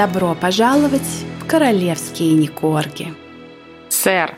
Добро пожаловать в королевские Никорги. Сэр.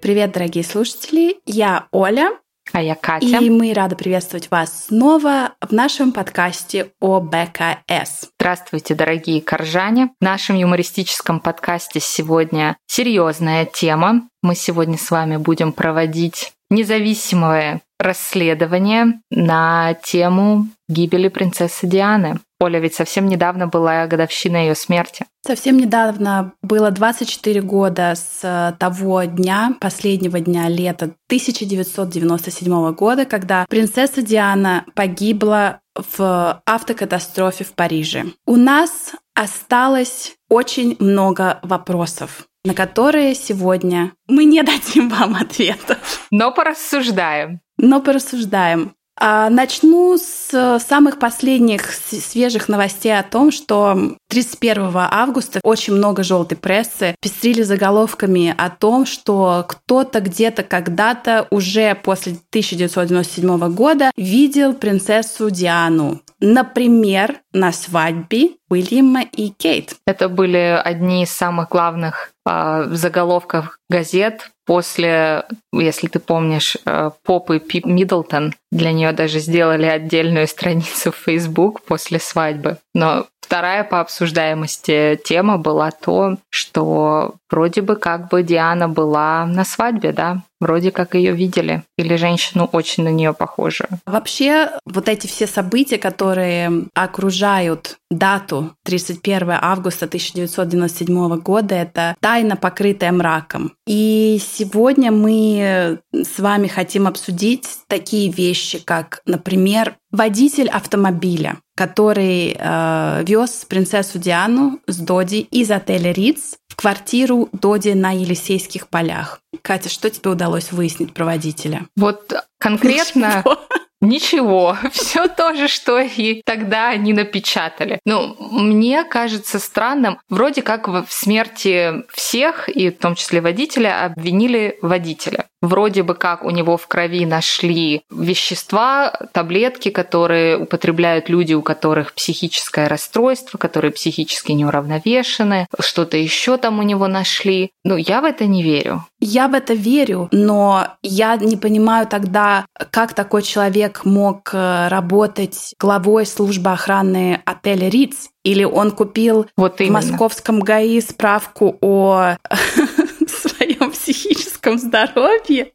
Привет, дорогие слушатели. Я Оля. А я Катя. И мы рады приветствовать вас снова в нашем подкасте о БКС. Здравствуйте, дорогие коржане. В нашем юмористическом подкасте сегодня серьезная тема. Мы сегодня с вами будем проводить независимое расследование на тему гибели принцессы Дианы. Оля, ведь совсем недавно была годовщина ее смерти. Совсем недавно было 24 года с того дня, последнего дня лета 1997 года, когда принцесса Диана погибла в автокатастрофе в Париже. У нас осталось очень много вопросов на которые сегодня мы не дадим вам ответа. Но порассуждаем. Но порассуждаем. А, начну с самых последних свежих новостей о том, что 31 августа очень много желтой прессы пестрили заголовками о том, что кто-то где-то когда-то уже после 1997 года видел принцессу Диану. Например, на свадьбе Уильяма и Кейт. Это были одни из самых главных э, заголовков газет после, если ты помнишь, э, Попы Пип Миддлтон. Для нее даже сделали отдельную страницу в Facebook после свадьбы. Но вторая по обсуждаемости тема была то, что вроде бы как бы Диана была на свадьбе, да? Вроде как ее видели. Или женщину очень на нее похожую. Вообще, вот эти все события, которые окружают дату 31 августа 1997 года, это тайна, покрытая мраком. И сегодня мы с вами хотим обсудить такие вещи, как, например, водитель автомобиля, который э, вез принцессу Диану с Доди из отеля Риц в квартиру Доди на Елисейских полях. Катя, что тебе удалось выяснить про водителя? Вот конкретно... Ничего. Ничего, все то же, что и тогда они напечатали. Ну, мне кажется странным, вроде как в смерти всех, и в том числе водителя, обвинили водителя. Вроде бы как у него в крови нашли вещества, таблетки, которые употребляют люди, у которых психическое расстройство, которые психически неуравновешены, что-то еще там у него нашли. Ну, я в это не верю. Я в это верю, но я не понимаю тогда, как такой человек мог э, работать главой службы охраны отеля Риц. Или он купил вот в московском ГАИ справку о своем психическом здоровье.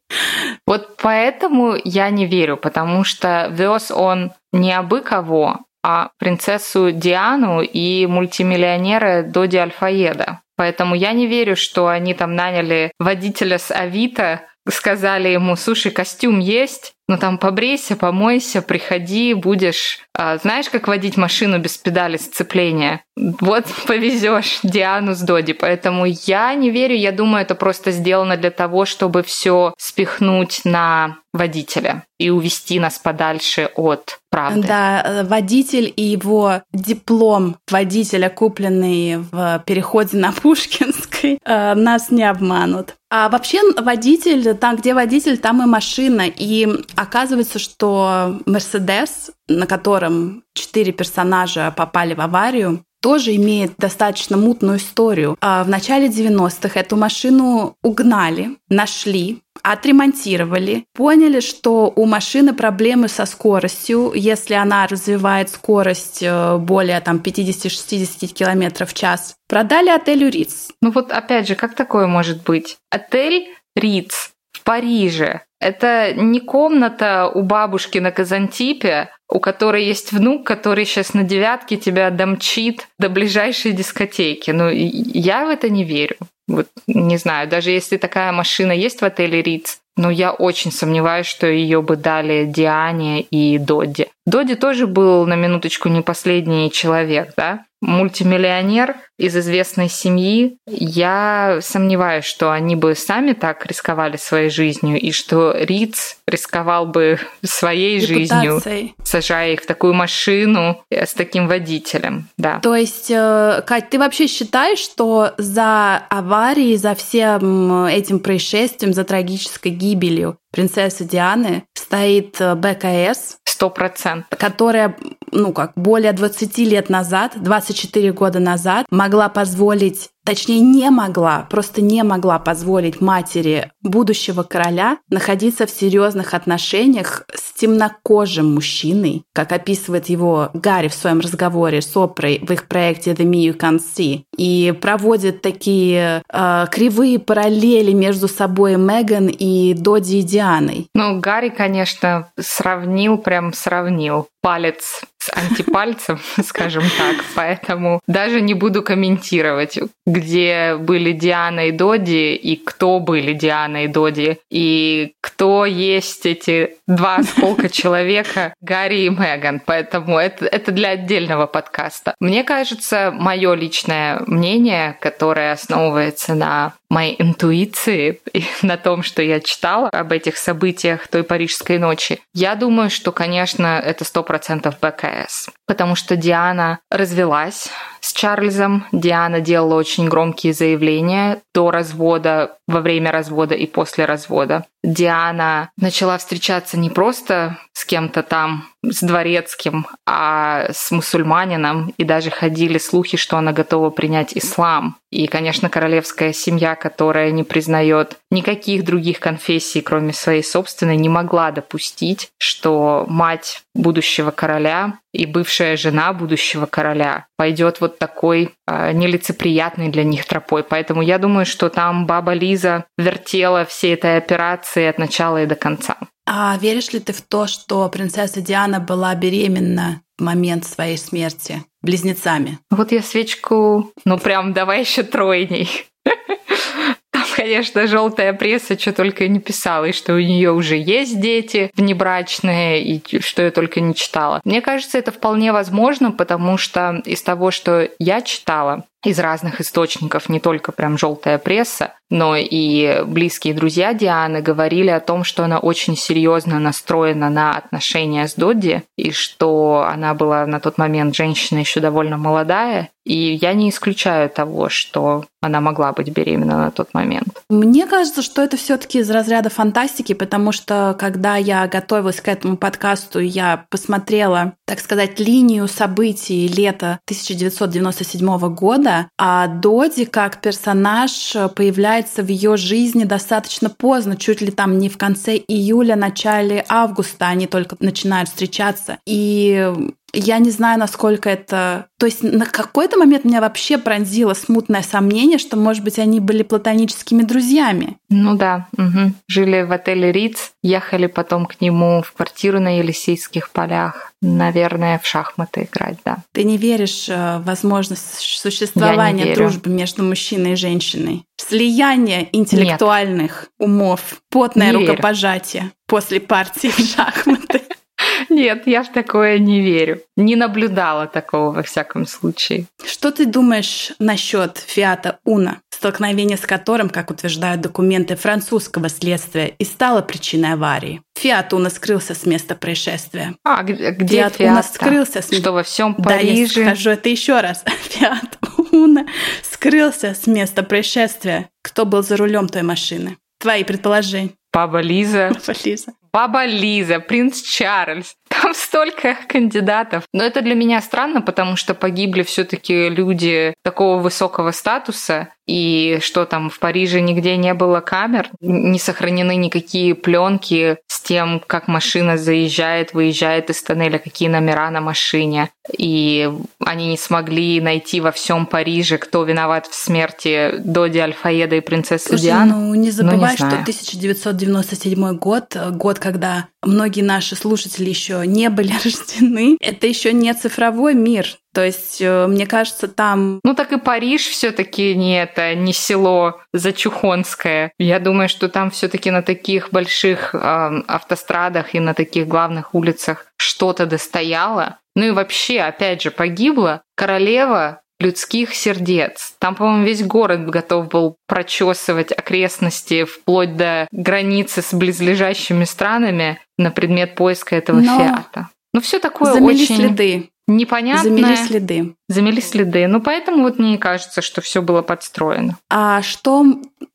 Вот поэтому я не верю, потому что вез он не абы кого, а принцессу Диану и мультимиллионера Доди Альфаеда. Поэтому я не верю, что они там наняли водителя с Авито, сказали ему, слушай, костюм есть, ну там побрейся, помойся, приходи, будешь, а, знаешь, как водить машину без педали сцепления. Вот повезешь Диану с Доди. Поэтому я не верю, я думаю, это просто сделано для того, чтобы все спихнуть на водителя и увести нас подальше от правды. Да, водитель и его диплом водителя, купленный в переходе на Пушкинской, э, нас не обманут. А вообще водитель, там, где водитель, там и машина. И оказывается, что Мерседес, на котором четыре персонажа попали в аварию, тоже имеет достаточно мутную историю. А в начале 90-х эту машину угнали, нашли, отремонтировали, поняли, что у машины проблемы со скоростью, если она развивает скорость э, более там 50-60 км в час. Продали отелю Риц. Ну вот опять же, как такое может быть? Отель Риц в Париже. Это не комната у бабушки на Казантипе, у которой есть внук, который сейчас на девятке тебя домчит до ближайшей дискотеки. Ну, я в это не верю. Вот не знаю, даже если такая машина есть в отеле Риц, но я очень сомневаюсь, что ее бы дали Диане и Додди. Додди тоже был на минуточку не последний человек, да? Мультимиллионер из известной семьи. Я сомневаюсь, что они бы сами так рисковали своей жизнью, и что Риц рисковал бы своей жизнью, сажая их в такую машину с таким водителем. Да. То есть, э, Кать, ты вообще считаешь, что за аварией, за всем этим происшествием, за трагической гибелью принцессы Дианы стоит э, БКС, Сто процентов. Которая ну как, более 20 лет назад, 24 года назад могла позволить точнее не могла, просто не могла позволить матери будущего короля находиться в серьезных отношениях с темнокожим мужчиной, как описывает его Гарри в своем разговоре с Опрой в их проекте The Me You Can See, и проводит такие э, кривые параллели между собой Меган и Доди и Дианой. Ну, Гарри, конечно, сравнил, прям сравнил палец с антипальцем, скажем так, поэтому даже не буду комментировать, где были Диана и Доди, и кто были Диана и Доди, и кто есть эти два осколка человека, Гарри и Меган. Поэтому это, это для отдельного подкаста. Мне кажется, мое личное мнение, которое основывается на моей интуиции на том, что я читала об этих событиях той парижской ночи, я думаю, что, конечно, это 100% БКС. Потому что Диана развелась с Чарльзом. Диана делала очень громкие заявления до развода, во время развода и после развода. Диана начала встречаться не просто с кем-то там, с дворецким, а с мусульманином, и даже ходили слухи, что она готова принять ислам. И, конечно, королевская семья, которая не признает никаких других конфессий, кроме своей собственной, не могла допустить, что мать будущего короля и бывшая жена будущего короля пойдет вот такой э, нелицеприятной для них тропой. Поэтому я думаю, что там баба Лиза вертела всей этой операции от начала и до конца. А веришь ли ты в то, что принцесса Диана была беременна в момент своей смерти близнецами? Вот я свечку, ну прям давай еще тройней. Конечно, желтая пресса что только не писала, и что у нее уже есть дети внебрачные, и что я только не читала. Мне кажется, это вполне возможно, потому что из того, что я читала, из разных источников, не только прям желтая пресса, но и близкие друзья Дианы говорили о том, что она очень серьезно настроена на отношения с Додди, и что она была на тот момент женщина еще довольно молодая, и я не исключаю того, что она могла быть беременна на тот момент. Мне кажется, что это все-таки из разряда фантастики, потому что когда я готовилась к этому подкасту, я посмотрела, так сказать, линию событий лета 1997 года, а Доди как персонаж появляется в ее жизни достаточно поздно, чуть ли там не в конце июля, начале августа они только начинают встречаться. И я не знаю, насколько это... То есть на какой-то момент меня вообще пронзило смутное сомнение, что, может быть, они были платоническими друзьями. Ну да, угу. жили в отеле Риц, ехали потом к нему в квартиру на Елисейских полях. Наверное, в шахматы играть, да. Ты не веришь э, в возможность существования дружбы между мужчиной и женщиной? Слияние интеллектуальных Нет. умов, потное не рукопожатие верю. после партии в шахматы. Нет, я в такое не верю. Не наблюдала такого во всяком случае. Что ты думаешь насчет Фиата Уна, столкновение с которым, как утверждают документы французского следствия, и стало причиной аварии? Фиат Уна скрылся с места происшествия. А, где, Фиат, Фиат Уна скрылся с Что во всем Париже? Да, я скажу это еще раз. Фиат Уна скрылся с места происшествия. Кто был за рулем той машины? Твои предположения. Баба Лиза. Баба Лиза. Баба Лиза, принц Чарльз. Там столько кандидатов. Но это для меня странно, потому что погибли все-таки люди такого высокого статуса, и что там в Париже нигде не было камер, не сохранены никакие пленки с тем, как машина заезжает, выезжает из тоннеля, какие номера на машине. И они не смогли найти во всем Париже, кто виноват в смерти Доди Альфаеда и принцессы Слушай, Дианы. Ну, не забывай, ну, не что 1997 год, когда многие наши слушатели еще не были рождены, это еще не цифровой мир. То есть, э, мне кажется, там... Ну, так и Париж все таки не это, не село Зачухонское. Я думаю, что там все таки на таких больших э, автострадах и на таких главных улицах что-то достояло. Ну и вообще, опять же, погибла королева людских сердец. Там, по-моему, весь город готов был прочесывать окрестности вплоть до границы с близлежащими странами на предмет поиска этого Но фиата. Ну, все такое замели очень... следы непонятное. Замели следы. Замели следы. Ну, поэтому вот мне кажется, что все было подстроено. А что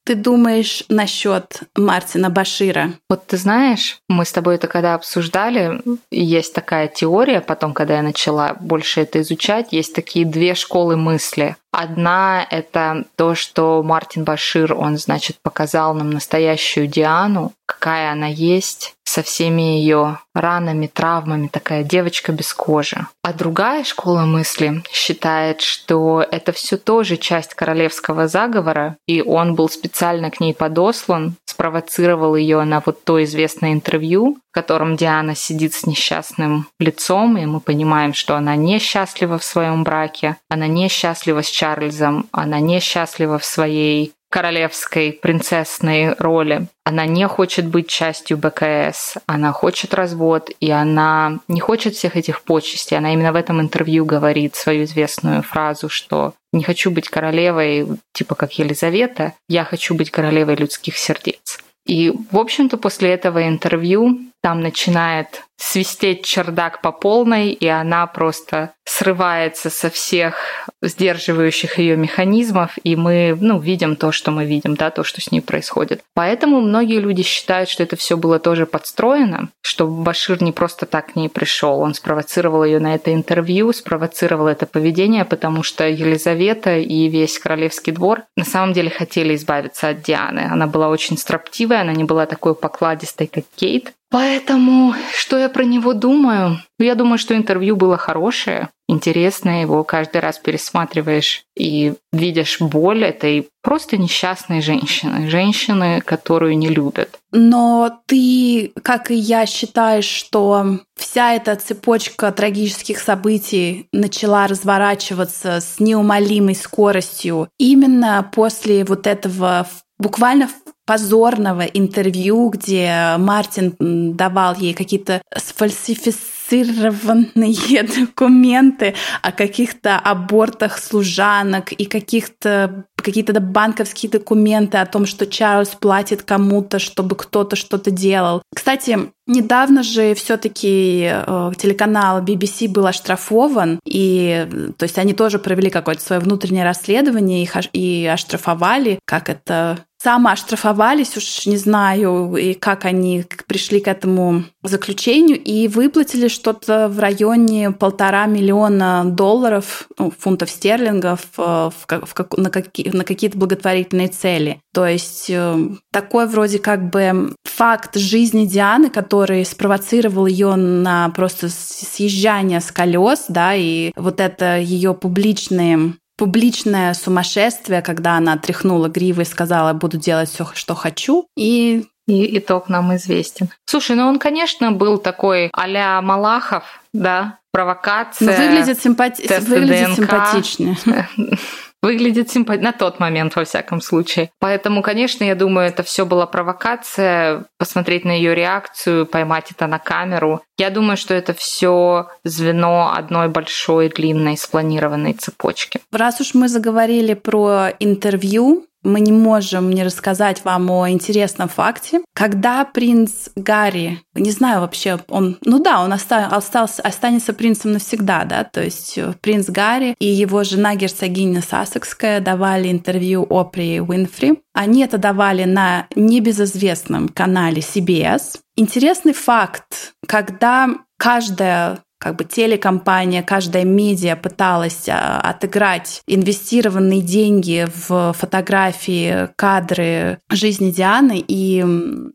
ты думаешь насчет Мартина Башира? Вот ты знаешь, мы с тобой это когда обсуждали, есть такая теория, потом, когда я начала больше это изучать, есть такие две школы мысли. Одна — это то, что Мартин Башир, он, значит, показал нам настоящую Диану, какая она есть, со всеми ее ранами, травмами, такая девочка без кожи. А другая школа мысли считает, что это все тоже часть королевского заговора, и он был специально к ней подослан, спровоцировал ее на вот то известное интервью, в котором Диана сидит с несчастным лицом, и мы понимаем, что она несчастлива в своем браке, она несчастлива с Чарльзом, она несчастлива в своей королевской принцессной роли. Она не хочет быть частью БКС, она хочет развод, и она не хочет всех этих почестей. Она именно в этом интервью говорит свою известную фразу, что не хочу быть королевой, типа как Елизавета, я хочу быть королевой людских сердец. И, в общем-то, после этого интервью там начинает свистеть чердак по полной, и она просто срывается со всех сдерживающих ее механизмов, и мы ну, видим то, что мы видим, да, то, что с ней происходит. Поэтому многие люди считают, что это все было тоже подстроено, что Башир не просто так к ней пришел, он спровоцировал ее на это интервью, спровоцировал это поведение, потому что Елизавета и весь королевский двор на самом деле хотели избавиться от Дианы. Она была очень строптивая, она не была такой покладистой, как Кейт, Поэтому, что я про него думаю? Я думаю, что интервью было хорошее, интересное, его каждый раз пересматриваешь и видишь боль этой просто несчастной женщины, женщины, которую не любят. Но ты, как и я, считаешь, что вся эта цепочка трагических событий начала разворачиваться с неумолимой скоростью именно после вот этого буквально позорного интервью, где Мартин давал ей какие-то сфальсифицированные документы о каких-то абортах служанок и каких-то какие-то банковские документы о том, что Чарльз платит кому-то, чтобы кто-то что-то делал. Кстати, недавно же все-таки э, телеканал BBC был оштрафован, и то есть они тоже провели какое-то свое внутреннее расследование и, и оштрафовали, как это сама оштрафовались, уж не знаю, и как они пришли к этому заключению, и выплатили что-то в районе полтора миллиона долларов, ну, фунтов стерлингов э, в, в, на, какие, на какие-то благотворительные цели. То есть э, такой вроде как бы факт жизни Дианы, который спровоцировал ее на просто съезжание с колес, да, и вот это ее публичные публичное сумасшествие, когда она тряхнула гривой и сказала, буду делать все, что хочу. И и итог нам известен. Слушай, ну он, конечно, был такой а-ля Малахов, да, провокация. Ну, выглядит, симпати... выглядит симпатичнее. выглядит симпатично на тот момент, во всяком случае. Поэтому, конечно, я думаю, это все была провокация, посмотреть на ее реакцию, поймать это на камеру. Я думаю, что это все звено одной большой длинной спланированной цепочки. Раз уж мы заговорили про интервью, мы не можем не рассказать вам о интересном факте. Когда принц Гарри, не знаю вообще, он, ну да, он остался, останется принцем навсегда, да, то есть э, принц Гарри и его жена герцогиня Сассекская давали интервью Опри Уинфри. Они это давали на небезызвестном канале CBS. Интересный факт, когда каждая как бы телекомпания, каждая медиа пыталась а, отыграть инвестированные деньги в фотографии, кадры жизни Дианы, и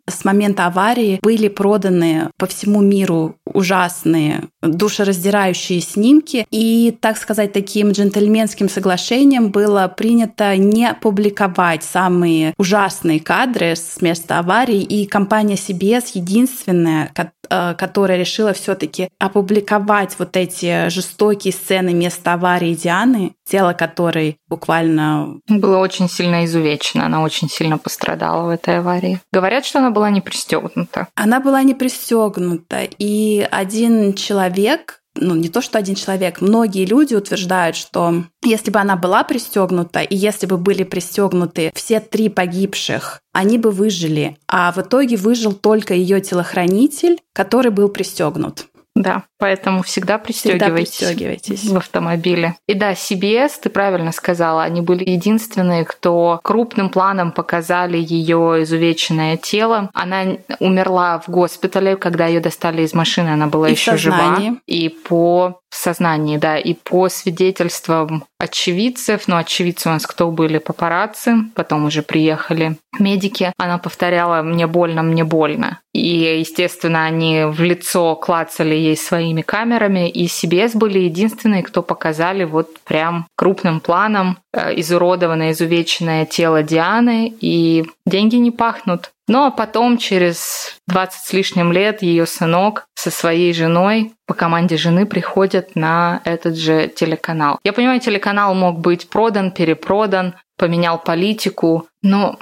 с момента аварии были проданы по всему миру ужасные, душераздирающие снимки, и, так сказать, таким джентльменским соглашением было принято не публиковать самые ужасные кадры с места аварии, и компания CBS единственная, которая решила все-таки опубликовать вот эти жестокие сцены места аварии Дианы, тело которой буквально... Было очень сильно изувечено, она очень сильно пострадала в этой аварии. Говорят, что она была не пристегнута. Она была не пристегнута, и один человек ну, не то, что один человек, многие люди утверждают, что если бы она была пристегнута, и если бы были пристегнуты все три погибших, они бы выжили. А в итоге выжил только ее телохранитель, который был пристегнут. Да, поэтому всегда пристегивайтесь, всегда пристегивайтесь в автомобиле. И да, CBS, ты правильно сказала, они были единственные, кто крупным планом показали ее изувеченное тело. Она умерла в госпитале, когда ее достали из машины, она была и еще жива. И по сознании, да, и по свидетельствам очевидцев, ну, очевидцы у нас кто были? Папарацци, потом уже приехали медики, она повторяла «мне больно, мне больно». И, естественно, они в лицо клацали ей своими камерами, и CBS были единственные, кто показали вот прям крупным планом э, изуродованное, изувеченное тело Дианы, и деньги не пахнут. Ну а потом, через 20 с лишним лет, ее сынок со своей женой по команде жены приходят на этот же телеканал. Я понимаю, телеканал мог быть продан, перепродан, поменял политику, но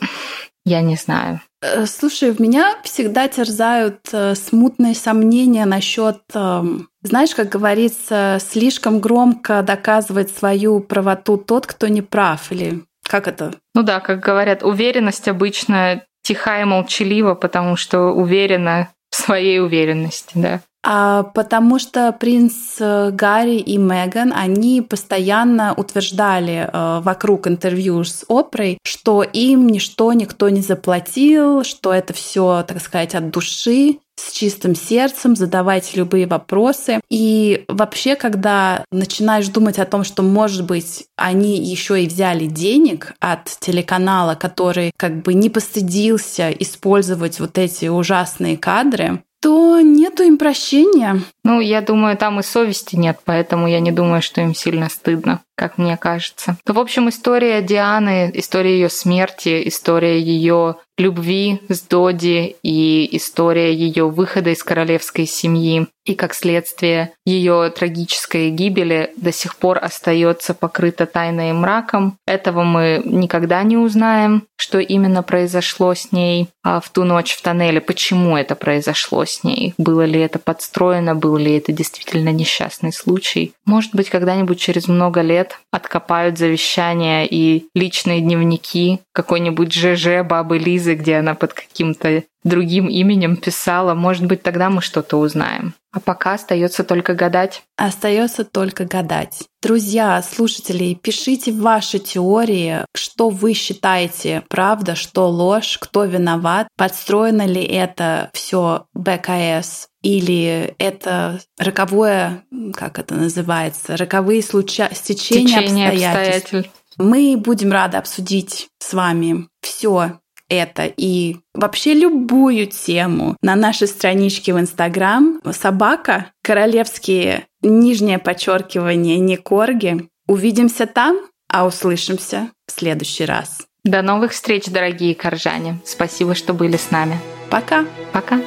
я не знаю. Э, слушай, в меня всегда терзают э, смутные сомнения насчет, э, знаешь, как говорится, слишком громко доказывать свою правоту тот, кто не прав, или как это? Ну да, как говорят, уверенность обычно тиха и молчалива, потому что уверена в своей уверенности, да. А, потому что принц э, Гарри и Меган, они постоянно утверждали э, вокруг интервью с Опрой, что им ничто никто не заплатил, что это все, так сказать, от души, с чистым сердцем, задавать любые вопросы. И вообще, когда начинаешь думать о том, что, может быть, они еще и взяли денег от телеканала, который как бы не постыдился использовать вот эти ужасные кадры, то нету им прощения. Ну, я думаю, там и совести нет, поэтому я не думаю, что им сильно стыдно, как мне кажется. Ну, в общем, история Дианы, история ее смерти, история ее любви с Доди и история ее выхода из королевской семьи и, как следствие, ее трагической гибели до сих пор остается покрыта тайной и мраком. Этого мы никогда не узнаем, что именно произошло с ней а в ту ночь в тоннеле, почему это произошло с ней, было ли это подстроено, был ли это действительно несчастный случай. Может быть, когда-нибудь через много лет откопают завещания и личные дневники какой-нибудь ЖЖ бабы Лизы, где она под каким-то другим именем писала. Может быть, тогда мы что-то узнаем. А пока остается только гадать. Остается только гадать. Друзья, слушатели, пишите ваши теории, что вы считаете правда, что ложь, кто виноват, подстроено ли это все БКС или это роковое, как это называется, роковые случа... стечения обстоятельств. обстоятельств. Мы будем рады обсудить с вами все это и вообще любую тему на нашей страничке в Инстаграм. Собака, королевские нижнее подчеркивание, не корги. Увидимся там, а услышимся в следующий раз. До новых встреч, дорогие коржане. Спасибо, что были с нами. Пока. Пока.